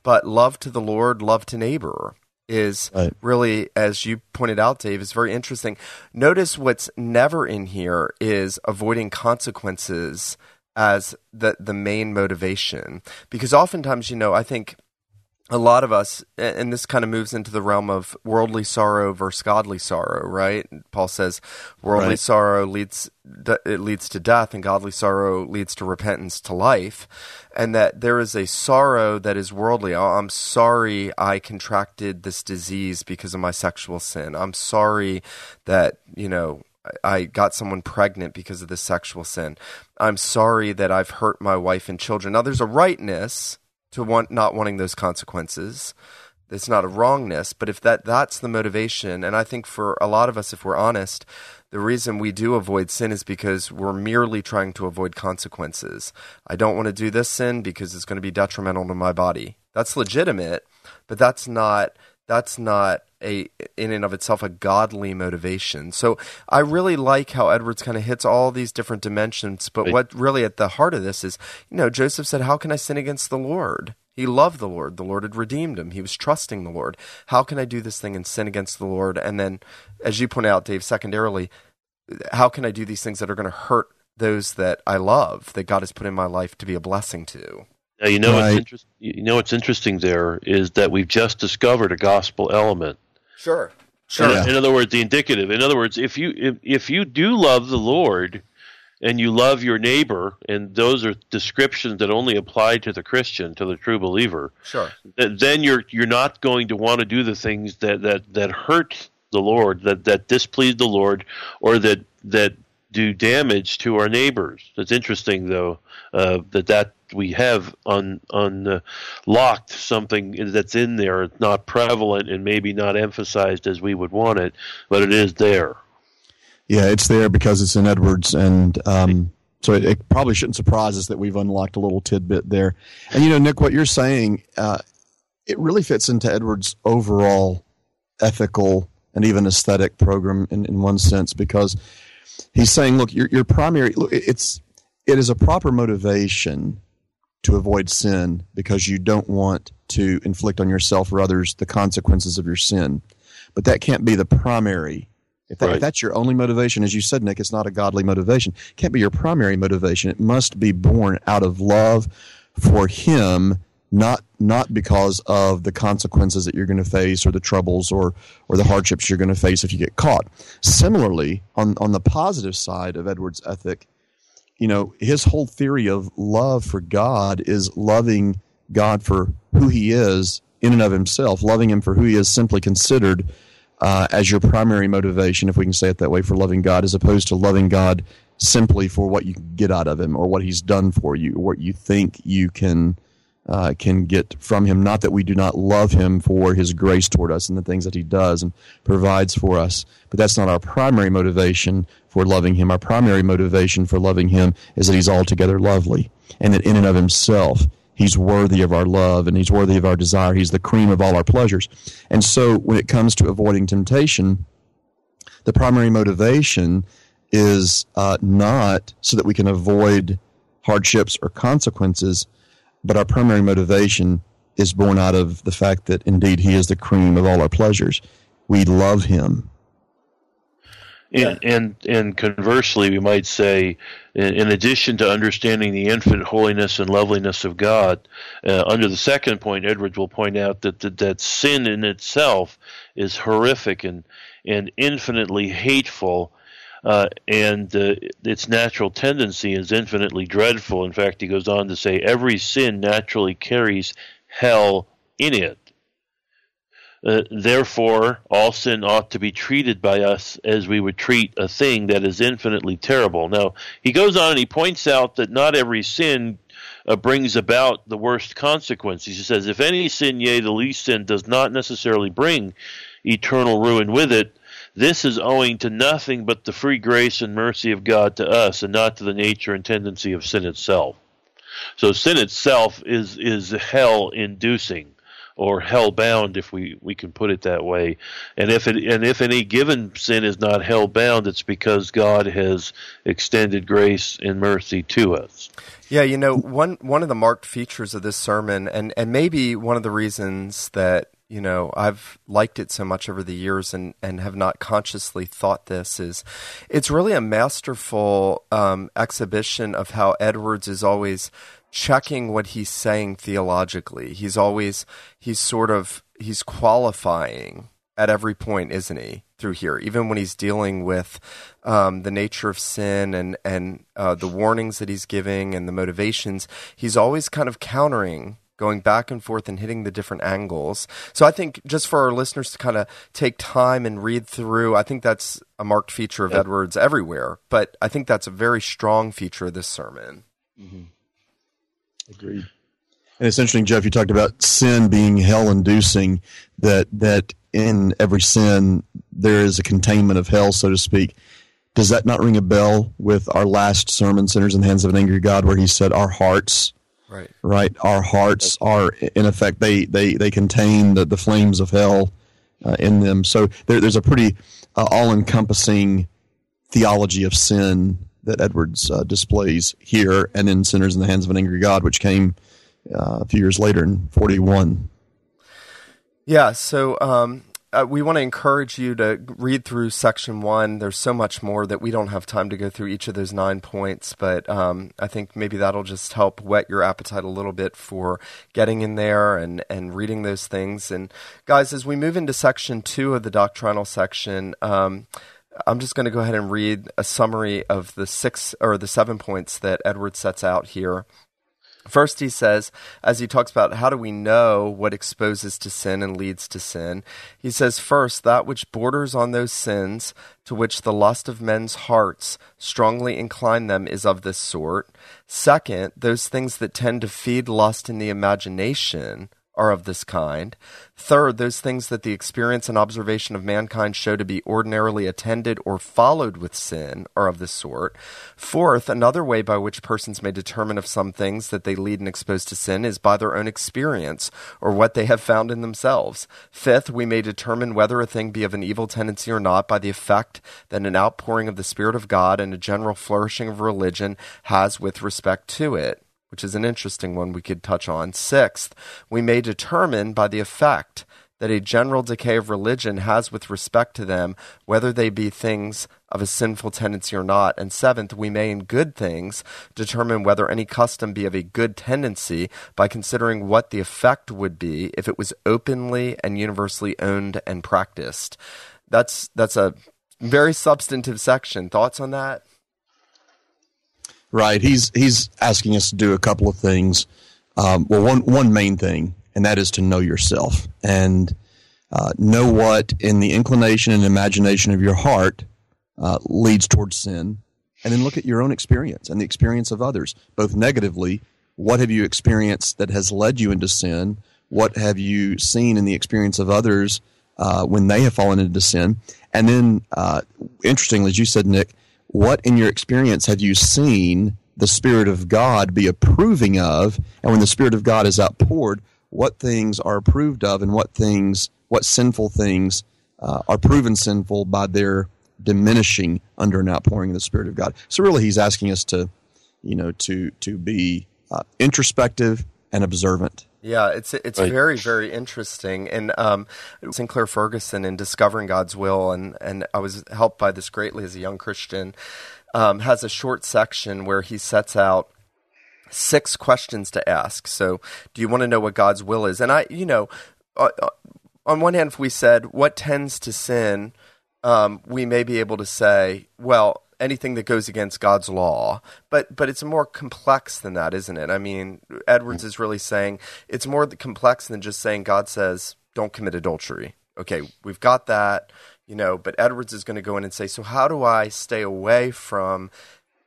But love to the Lord, love to neighbor is right. really, as you pointed out, Dave, is very interesting. Notice what's never in here is avoiding consequences as the the main motivation, because oftentimes, you know, I think a lot of us, and this kind of moves into the realm of worldly sorrow versus godly sorrow, right? Paul says worldly Right. sorrow leads it leads to death, and godly sorrow leads to repentance to life, and that there is a sorrow that is worldly. Oh, I'm sorry I contracted this disease because of my sexual sin. I'm sorry that you know I got someone pregnant because of this sexual sin. I'm sorry that I've hurt my wife and children. Now, there's a rightness to want not wanting those consequences. It's not a wrongness, but if that that's the motivation, and I think for a lot of us, if we're honest, the reason we do avoid sin is because we're merely trying to avoid consequences. I don't want to do this sin because it's going to be detrimental to my body. That's legitimate, but that's not that's not a in and of itself a godly motivation. So I really like how Edwards kind of hits all these different dimensions. But Right. what really at the heart of this is, you know, Joseph said, "How can I sin against the Lord?" He loved the Lord. The Lord had redeemed him. He was trusting the Lord. How can I do this thing and sin against the Lord? And then, as you point out, Dave, secondarily, how can I do these things that are going to hurt those that I love, that God has put in my life to be a blessing to? Now, you know what's Right. you know what's interesting there is that we've just discovered a gospel element. Sure. In, Yeah. in other words, the indicative. In other words, if you if, if you do love the Lord and you love your neighbor, and those are descriptions that only apply to the Christian, to the true believer, Sure. th- then you're you're not going to want to do the things that that that hurt the Lord, that that displease the Lord, or that that do damage to our neighbors. It's interesting though uh, that that we have un, unlocked something that's in there, It's not prevalent and maybe not emphasized as we would want it, but it is there. Yeah, it's there because it's in Edwards, and um, so it, it probably shouldn't surprise us that we've unlocked a little tidbit there. And you know, Nick, what you're saying, uh, it really fits into Edwards' overall ethical and even aesthetic program in, in one sense because he's saying, look, your your primary look, it's it is a proper motivation to avoid sin because you don't want to inflict on yourself or others the consequences of your sin. But that can't be the primary. If, that, if that's your only motivation, as you said, Nick, it's not a godly motivation. It can't be your primary motivation. It must be born out of love for Him, not not because of the consequences that you're going to face or the troubles or or the hardships you're going to face if you get caught. Similarly, on on the positive side of Edwards' ethic, you know, his whole theory of love for God is loving God for who he is in and of himself, loving him for who he is simply considered uh, as your primary motivation, if we can say it that way, for loving God, as opposed to loving God simply for what you can get out of him or what he's done for you or what you think you can uh, can get from him. Not that we do not love him for his grace toward us and the things that he does and provides for us, but that's not our primary motivation for loving him. Our primary motivation for loving him is that he's altogether lovely and that in and of himself he's worthy of our love and he's worthy of our desire. He's the cream of all our pleasures. And so when it comes to avoiding temptation, the primary motivation is uh, not so that we can avoid hardships or consequences, but our primary motivation is born out of the fact that indeed He is the cream of all our pleasures. We love Him. And, and and conversely, we might say, in, addition to understanding the infinite holiness and loveliness of God, uh, under the second point, Edwards will point out that, that that sin in itself is horrific and and infinitely hateful, uh, and uh, its natural tendency is infinitely dreadful. In fact, he goes on to say, every sin naturally carries hell in it. Uh, therefore, all sin ought to be treated by us as we would treat a thing that is infinitely terrible. Now, he goes on and he points out that not every sin uh, brings about the worst consequences. He says, If any sin, yea, the least sin, does not necessarily bring eternal ruin with it, this is owing to nothing but the free grace and mercy of God to us, and not to the nature and tendency of sin itself. So sin itself is is hell inducing or hell bound if we, we can put it that way. And if it and if any given sin is not hell bound, it's because God has extended grace and mercy to us. Yeah, you know, one one of the marked features of this sermon, and and maybe one of the reasons that you know I've liked it so much over the years, and and have not consciously thought this is, it's really a masterful um, exhibition of how Edwards is always checking what he's saying theologically. He's always he's sort of he's qualifying at every point, isn't he? Through here, even when he's dealing with um, the nature of sin and and uh, the warnings that he's giving and the motivations, he's always kind of countering going back and forth and hitting the different angles. So I think just for our listeners to kind of take time and read through, I think that's a marked feature of yep. Edwards everywhere. But I think that's a very strong feature of this sermon. Mm-hmm. Agreed. And it's interesting, Jeff. You talked about sin being hell-inducing. That that in every sin there is a containment of hell, so to speak. Does that not ring a bell with our last sermon, "Sinners in the Hands of an Angry God," where he said, "Our hearts Right. Right. Our hearts are, in effect, they they they contain the, the flames of hell uh, in them. So there, there's a pretty uh, all encompassing theology of sin that Edwards uh, displays here, and in "Sinners in the Hands of an Angry God," which came uh, a few years later in '41. Yeah. So um, uh, we want to encourage you to read through section one. There's so much more that we don't have time to go through each of those nine points, but um, I think maybe that'll just help whet your appetite a little bit for getting in there and, and reading those things. And guys, as we move into section two of the doctrinal section, um, I'm just going to go ahead and read a summary of the six or the seven points that Edward sets out here. First, he says, as he talks about how do we know what exposes to sin and leads to sin, he says, first, that which borders on those sins to which the lust of men's hearts strongly incline them is of this sort. Second, those things that tend to feed lust in the imagination are of this kind. Third, those things that the experience and observation of mankind show to be ordinarily attended or followed with sin are of this sort. Fourth, another way by which persons may determine of some things that they lead and expose to sin is by their own experience or what they have found in themselves. Fifth, we may determine whether a thing be of an evil tendency or not by the effect that an outpouring of the Spirit of God and a general flourishing of religion has with respect to it which is an interesting one we could touch on. Sixth, we may determine by the effect that a general decay of religion has with respect to them, whether they be things of a sinful tendency or not. And seventh, we may in good things determine whether any custom be of a good tendency by considering what the effect would be if it was openly and universally owned and practiced. That's that's a very substantive section. Thoughts on that? Right. He's he's asking us to do a couple of things. Um, well, one one main thing, and that is to know yourself and uh, know what in the inclination and imagination of your heart uh, leads towards sin, and then look at your own experience and the experience of others, both negatively. What have you experienced that has led you into sin? What have you seen in the experience of others uh, when they have fallen into sin? And then, uh, interestingly, as you said, Nick, what in your experience have you seen the Spirit of God be approving of? And when the Spirit of God is outpoured, what things are approved of and what things, what sinful things uh, are proven sinful by their diminishing under an outpouring of the Spirit of God? So really, he's asking us to, you know, to to be uh, introspective and observant. Yeah, it's it's right. very very interesting. And um, Sinclair Ferguson in Discovering God's Will, and and I was helped by this greatly as a young Christian. Um, has a short section where he sets out six questions to ask. So, do you want to know what God's will is? And I, you know, uh, uh on one hand, if we said what tends to sin, um, we may be able to say, well, anything that goes against God's law. But but it's more complex than that, isn't it? I mean, Edwards is really saying it's more complex than just saying God says don't commit adultery. Okay, we've got that, you know, but Edwards is going to go in and say, so how do I stay away from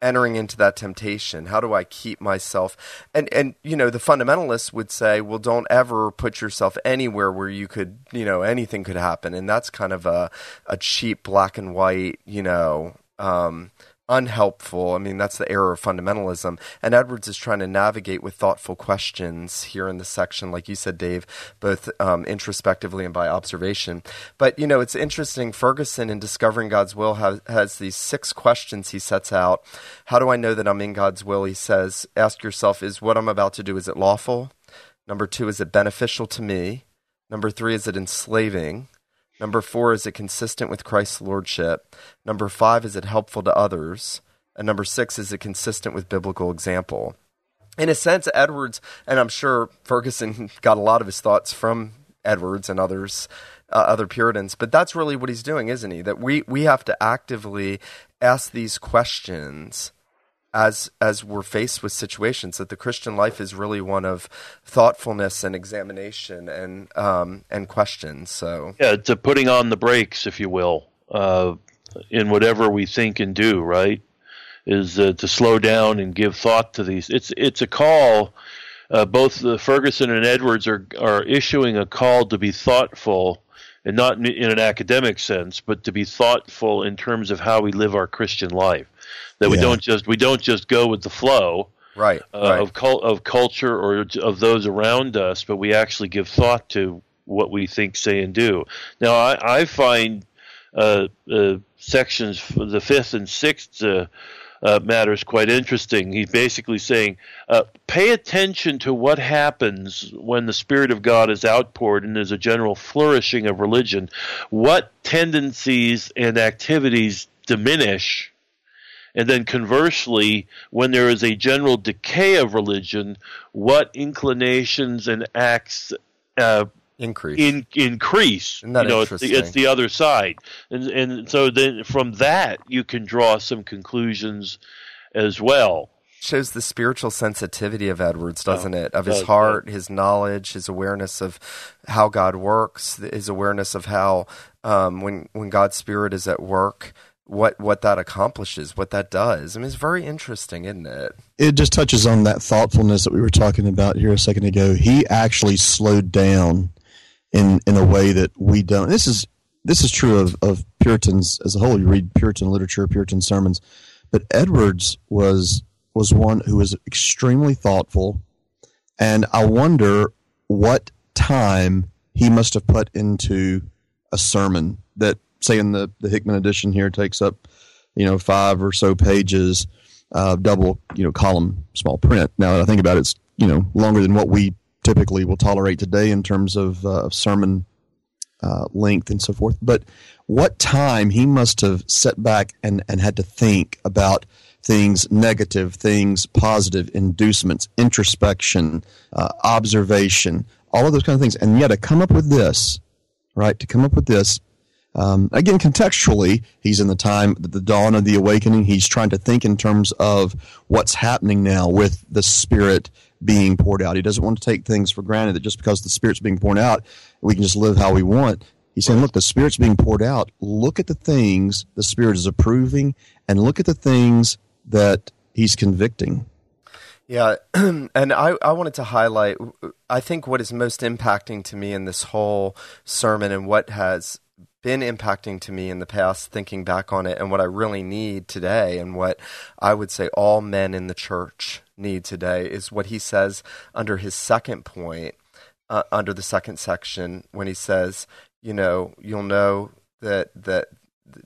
entering into that temptation? How do I keep myself? And and you know, the fundamentalists would say, well, don't ever put yourself anywhere where you could, you know, anything could happen, and that's kind of a a cheap black and white, you know, um, unhelpful. I mean, that's the error of fundamentalism. And Edwards is trying to navigate with thoughtful questions here in the section, like you said, Dave, both um, introspectively and by observation. But, you know, it's interesting. Ferguson, in Discovering God's Will, has, has these six questions he sets out. How do I know that I'm in God's will? He says, ask yourself, is what I'm about to do, is it lawful? Number two, is it beneficial to me? Number three, is it enslaving? Number four, is it consistent with Christ's lordship? Number five, is it helpful to others? And number six, is it consistent with biblical example? in a sense, Edwards, and I'm sure Ferguson got a lot of his thoughts from Edwards and others, uh, other Puritans, but that's really what he's doing, isn't he? That we, we have to actively ask these questions as as we're faced with situations that the Christian life is really one of thoughtfulness and examination and um, and questions. So yeah, to putting on the brakes, if you will, uh, in whatever we think and do. Right, is uh, to slow down and give thought to these. It's it's a call. Uh, both Ferguson and Edwards are are issuing a call to be thoughtful, and not in an academic sense, but to be thoughtful in terms of how we live our Christian life that we don't just we don't just go with the flow right, uh, right. of cult of culture or of those around us, but we actually give thought to what we think, say, and do. Now, I, I find uh, uh, sections the fifth and sixth. Uh, uh, matters quite interesting. He's basically saying, uh, pay attention to what happens when the Spirit of God is outpoured and there's a general flourishing of religion. What tendencies and activities diminish and then conversely, when there is a general decay of religion, what inclinations and acts uh, increase? In, increase. You know, interesting? It's, the, it's the other side, and and so then from that you can draw some conclusions as well. Shows the spiritual sensitivity of Edwards, doesn't it? Of his heart, his knowledge, his awareness of how God works, his awareness of how um, when when God's Spirit is at work, what what that accomplishes, what that does. I mean, it's very interesting, isn't it? It just touches on that thoughtfulness that we were talking about here a second ago. He actually slowed down in in a way that we don't. This is this is true of, of Puritans as a whole. You read Puritan literature, Puritan sermons, but Edwards was was one who was extremely thoughtful, and I wonder what time he must have put into a sermon that say in the, the Hickman edition here takes up, you know, five or so pages, uh, double, you know, column small print. Now that I think about it, it's, you know, longer than what we typically will tolerate today in terms of uh, sermon uh, length and so forth. But what time he must have set back and, and had to think about things negative, things positive, inducements, introspection, uh, observation, all of those kind of things. And yet to come up with this, right, to come up with this um, again, contextually, he's in the time, the dawn of the awakening. He's trying to think in terms of what's happening now with the Spirit being poured out. He doesn't want to take things for granted that just because the Spirit's being poured out, we can just live how we want. He's saying, look, the Spirit's being poured out. Look at the things the Spirit is approving and look at the things that He's convicting. Yeah, and I, I wanted to highlight, I think what is most impacting to me in this whole sermon and what has been impacting to me in the past, thinking back on it, and what I really need today, and what I would say all men in the church need today is what he says under his second point, uh, under the second section, when he says, you know, you'll know that that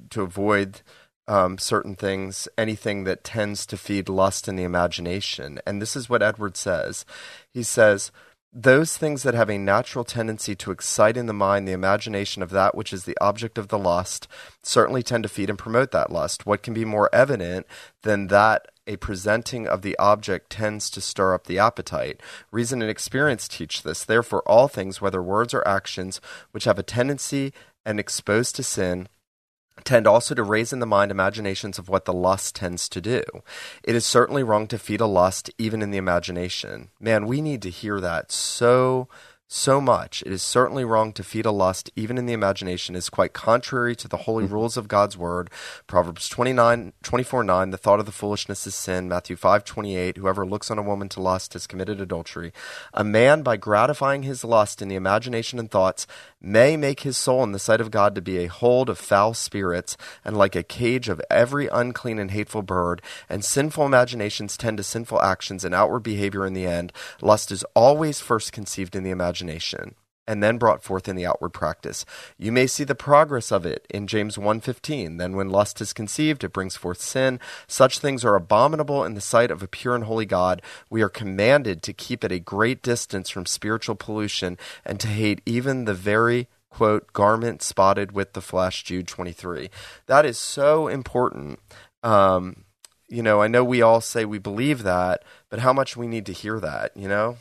to avoid um, certain things, anything that tends to feed lust in the imagination. And this is what Edward says. He says, those things that have a natural tendency to excite in the mind the imagination of that which is the object of the lust certainly tend to feed and promote that lust. What can be more evident than that a presenting of the object tends to stir up the appetite? Reason and experience teach this. Therefore, all things, whether words or actions, which have a tendency and exposed to sin, tend also to raise in the mind imaginations of what the lust tends to do. It is certainly wrong to feed a lust even in the imagination. Man, we need to hear that so so much. It is certainly wrong to feed a lust, even in the imagination, is quite contrary to the holy mm-hmm. rules of God's word. Proverbs 29, 24, 9, the thought of the foolishness is sin. Matthew 5, 28, whoever looks on a woman to lust has committed adultery. A man, by gratifying his lust in the imagination and thoughts, may make his soul in the sight of God to be a hold of foul spirits, and like a cage of every unclean and hateful bird, and sinful imaginations tend to sinful actions and outward behavior in the end. Lust is always first conceived in the imagination imagination and then brought forth in the outward practice. You may see the progress of it in James 1:15. Then when lust is conceived, it brings forth sin. Such things are abominable in the sight of a pure and holy God. We are commanded to keep at a great distance from spiritual pollution and to hate even the very quote garment spotted with the flesh Jude 23. That is so important. Um, you know, I know we all say we believe that, but how much we need to hear that, you know?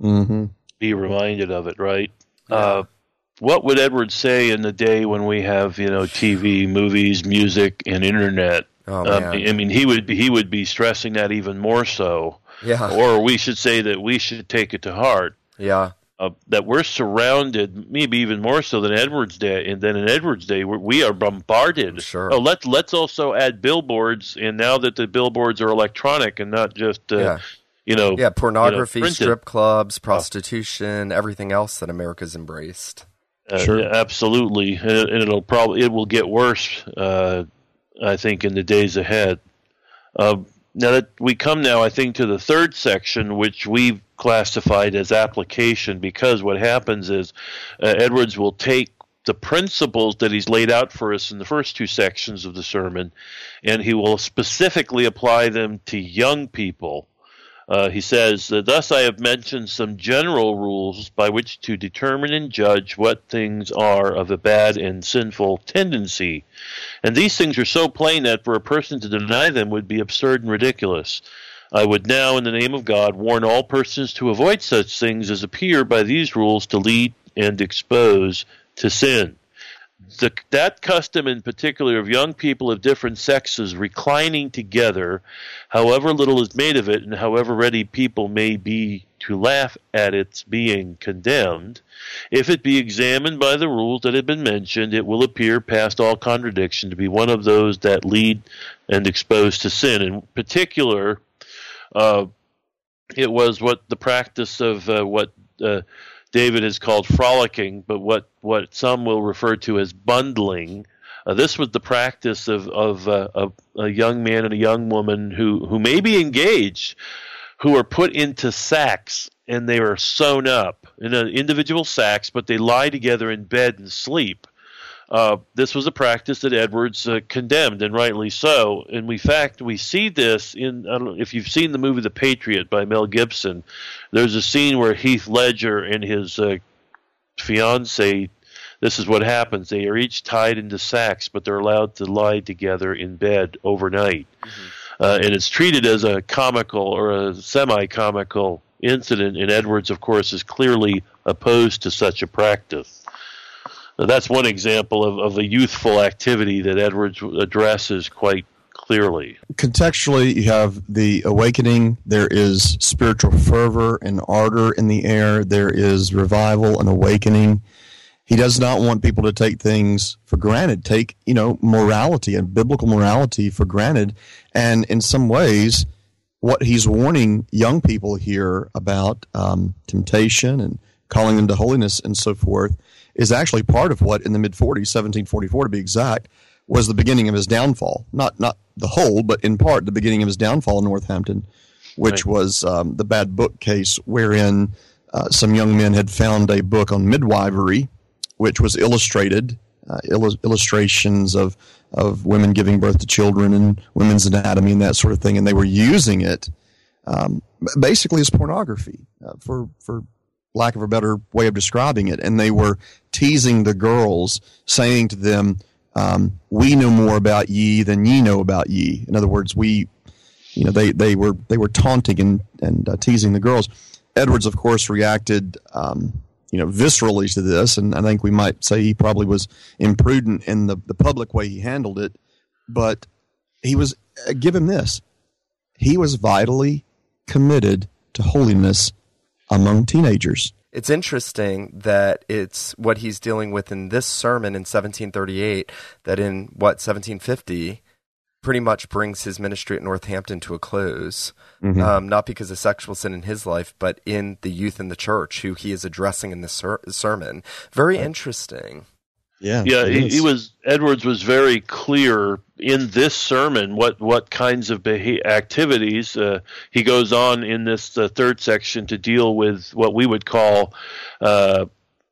Mm-hmm. Be reminded of it, right? Yeah. Uh, what would Edward say in the day when we have you know TV, movies, music, and internet? Oh Um, I mean, he would be, he would be stressing that even more so, yeah, or we should say that we should take it to heart. yeah, uh, that we're surrounded, maybe even more so than Edward's day, and then in Edward's day, we're, we are bombarded. Sure. Oh, let's let's also add billboards, and now that the billboards are electronic and not just, uh, yeah, you know, yeah. Pornography, printed. strip clubs, prostitution, everything else that America's embraced. uh, Sure. yeah, absolutely, and, it- and it'll probably it will get worse. Uh, I think in the days ahead. Uh, now that we come now, I think to the third section, which we've classified as application, because what happens is uh, Edwards will take the principles that he's laid out for us in the first two sections of the sermon, and he will specifically apply them to young people. Uh, he says, Thus I have mentioned some general rules by which to determine and judge what things are of a bad and sinful tendency. And these things are so plain that for a person to deny them would be absurd and ridiculous. I would now, in the name of God, warn all persons to avoid such things as appear by these rules to lead and expose to sin. The, that custom in particular of young people of different sexes reclining together, however little is made of it, and however ready people may be to laugh at its being condemned, if it be examined by the rules that have been mentioned, it will appear past all contradiction to be one of those that lead and expose to sin. In particular, uh, it was what the practice of uh, what uh, David has called frolicking, but what, what some will refer to as bundling. Uh, this was the practice of, of, uh, a young man and a young woman who, who may be engaged, who are put into sacks and they are sewn up in individual sacks, but they lie together in bed and sleep. Uh, this was a practice that Edwards uh, condemned, and rightly so. And we fact we see this in I don't know if you've seen the movie The Patriot by Mel Gibson. There's a scene where Heath Ledger and his uh, fiance. This is what happens. They are each tied into sacks, but they're allowed to lie together in bed overnight. Uh, and it's treated as a comical or a semi-comical incident. And Edwards, of course, is clearly opposed to such a practice. That's one example of, of a youthful activity that Edwards addresses quite clearly. Contextually, you have the awakening. There is spiritual fervor and ardor in the air. There is revival and awakening. He does not want people to take things for granted, take, you know, morality and biblical morality for granted. And in some ways, what he's warning young people here about um, temptation and calling them to holiness and so forth is actually part of what in the mid 40s, 1744 to be exact, was the beginning of his downfall. Not not the whole, but in part the beginning of his downfall in Northampton, which Right. was um, the bad book case wherein uh, some young men had found a book on midwifery, which was illustrated, uh, illu- illustrations of of women giving birth to children and women's anatomy and that sort of thing, and they were using it um, basically as pornography uh, for for lack of a better way of describing it. And they were teasing the girls, saying to them, um, "We know more about ye than ye know about ye." In other words, we, you know, they they were they were taunting and and uh, teasing the girls. Edwards, of course, reacted. Um, you know, viscerally to this, and I think we might say he probably was imprudent in the, the public way he handled it. But he was, uh, give him this, he was vitally committed to holiness among teenagers. It's interesting that it's what he's dealing with in this sermon in 1738 that in what 1750 pretty much brings his ministry at Northampton to a close. Um, not because of sexual sin in his life, but in the youth in the church who he is addressing in this ser- sermon. Very interesting. Yeah, Yeah, he, he was Edwards was very clear in this sermon what what kinds of beha- activities uh, he goes on in this uh, third section to deal with what we would call. Uh,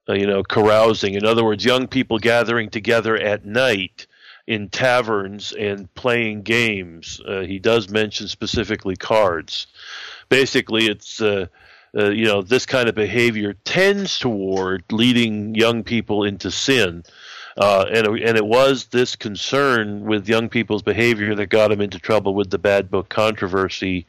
you know, carousing. In other words, young people gathering together at night in taverns and playing games. Uh, he does mention specifically cards. Basically, it's uh, you know this kind of behavior tends toward leading young people into sin. Uh, and and it was this concern with young people's behavior that got him into trouble with the bad book controversy.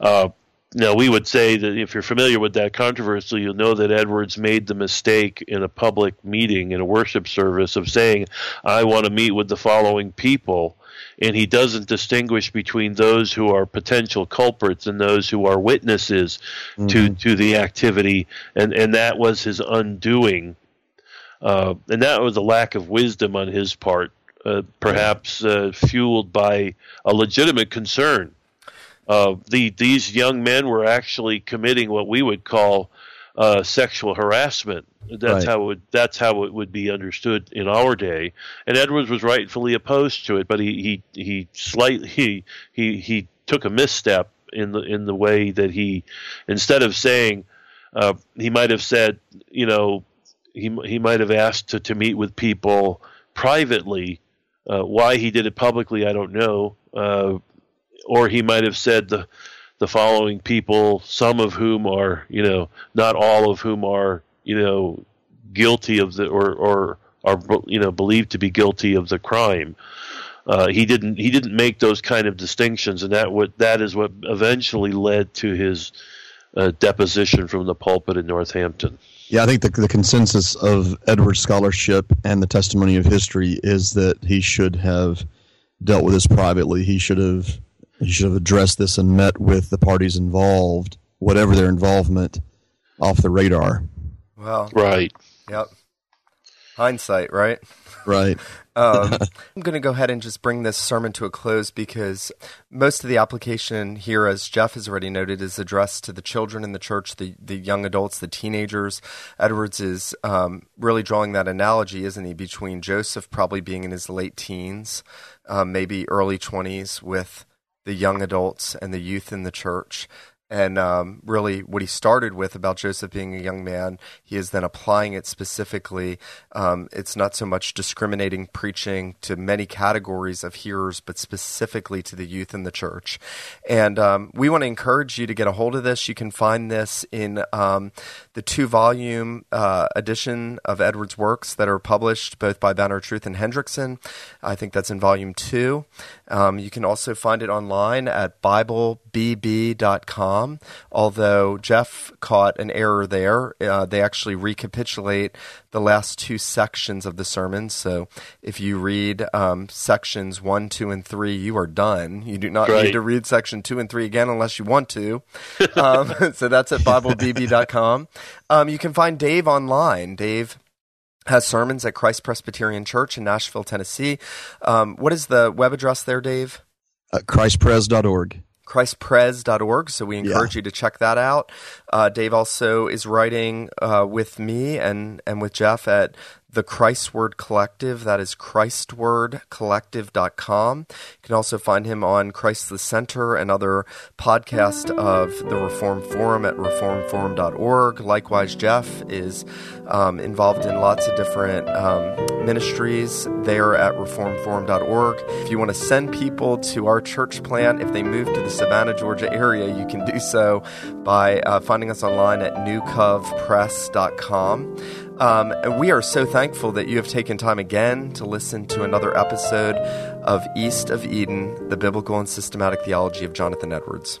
Uh, now, we would say that if you're familiar with that controversy, you'll know that Edwards made the mistake in a public meeting, in a worship service, of saying, I want to meet with the following people. And he doesn't distinguish between those who are potential culprits and those who are witnesses mm-hmm. to, to the activity. And, and that was his undoing. Uh, and that was a lack of wisdom on his part, uh, perhaps uh, fueled by a legitimate concern uh, the these young men were actually committing what we would call uh, sexual harassment. That's right. how it would, that's how it would be understood in our day. And Edwards was rightfully opposed to it, but he he he slightly he he, he took a misstep in the in the way that he instead of saying uh, he might have said you know he he might have asked to, to meet with people privately. Uh, why he did it publicly, I don't know. Uh, or he might have said the the following people, some of whom are, you know, not all of whom are, you know, guilty of the or or are you know believed to be guilty of the crime. Uh, he didn't he didn't make those kind of distinctions, and that what that is what eventually led to his uh, deposition from the pulpit in Northampton. Yeah, I think the, the consensus of Edwards' scholarship and the testimony of history is that he should have dealt with this privately. He should have you should have addressed this and met with the parties involved, whatever their involvement, off the radar. Well, right. Yep. Hindsight, right? Right. um, I'm going to go ahead and just bring this sermon to a close because most of the application here, as Jeff has already noted, is addressed to the children in the church, the, the young adults, the teenagers. Edwards is um, really drawing that analogy, isn't he, between Joseph probably being in his late teens, um, maybe early 20s, with the young adults and the youth in the church and um, really, what he started with about Joseph being a young man, he is then applying it specifically. Um, it's not so much discriminating preaching to many categories of hearers, but specifically to the youth in the church. And um, we want to encourage you to get a hold of this. You can find this in um, the two volume uh, edition of Edwards' works that are published both by Banner of Truth and Hendrickson. I think that's in volume two. Um, you can also find it online at BibleBB.com although Jeff caught an error there. Uh, they actually recapitulate the last two sections of the sermon. So if you read um, sections one, two, and three, you are done. You do not right. need to read section two and three again unless you want to. um, so that's at BibleBB.com. Um, you can find Dave online. Dave has sermons at Christ Presbyterian Church in Nashville, Tennessee. Um, what is the web address there, Dave? Uh, ChristPres.org christpres.org. So we encourage yeah. you to check that out. Uh, Dave also is writing uh, with me and, and with Jeff at the Christward Collective. That is ChristwardCollective.com. You can also find him on Christ the Center and other podcasts of the Reformed Forum at reformedforum.org. Likewise, Jeff is um, involved in lots of different um, ministries there at reformedforum.org. If you want to send people to our church plant, if they move to the Savannah, Georgia area, you can do so by uh, finding us online at newcovpress.com. Um, and we are so thankful that you have taken time again to listen to another episode of East of Eden, the Biblical and Systematic Theology of Jonathan Edwards.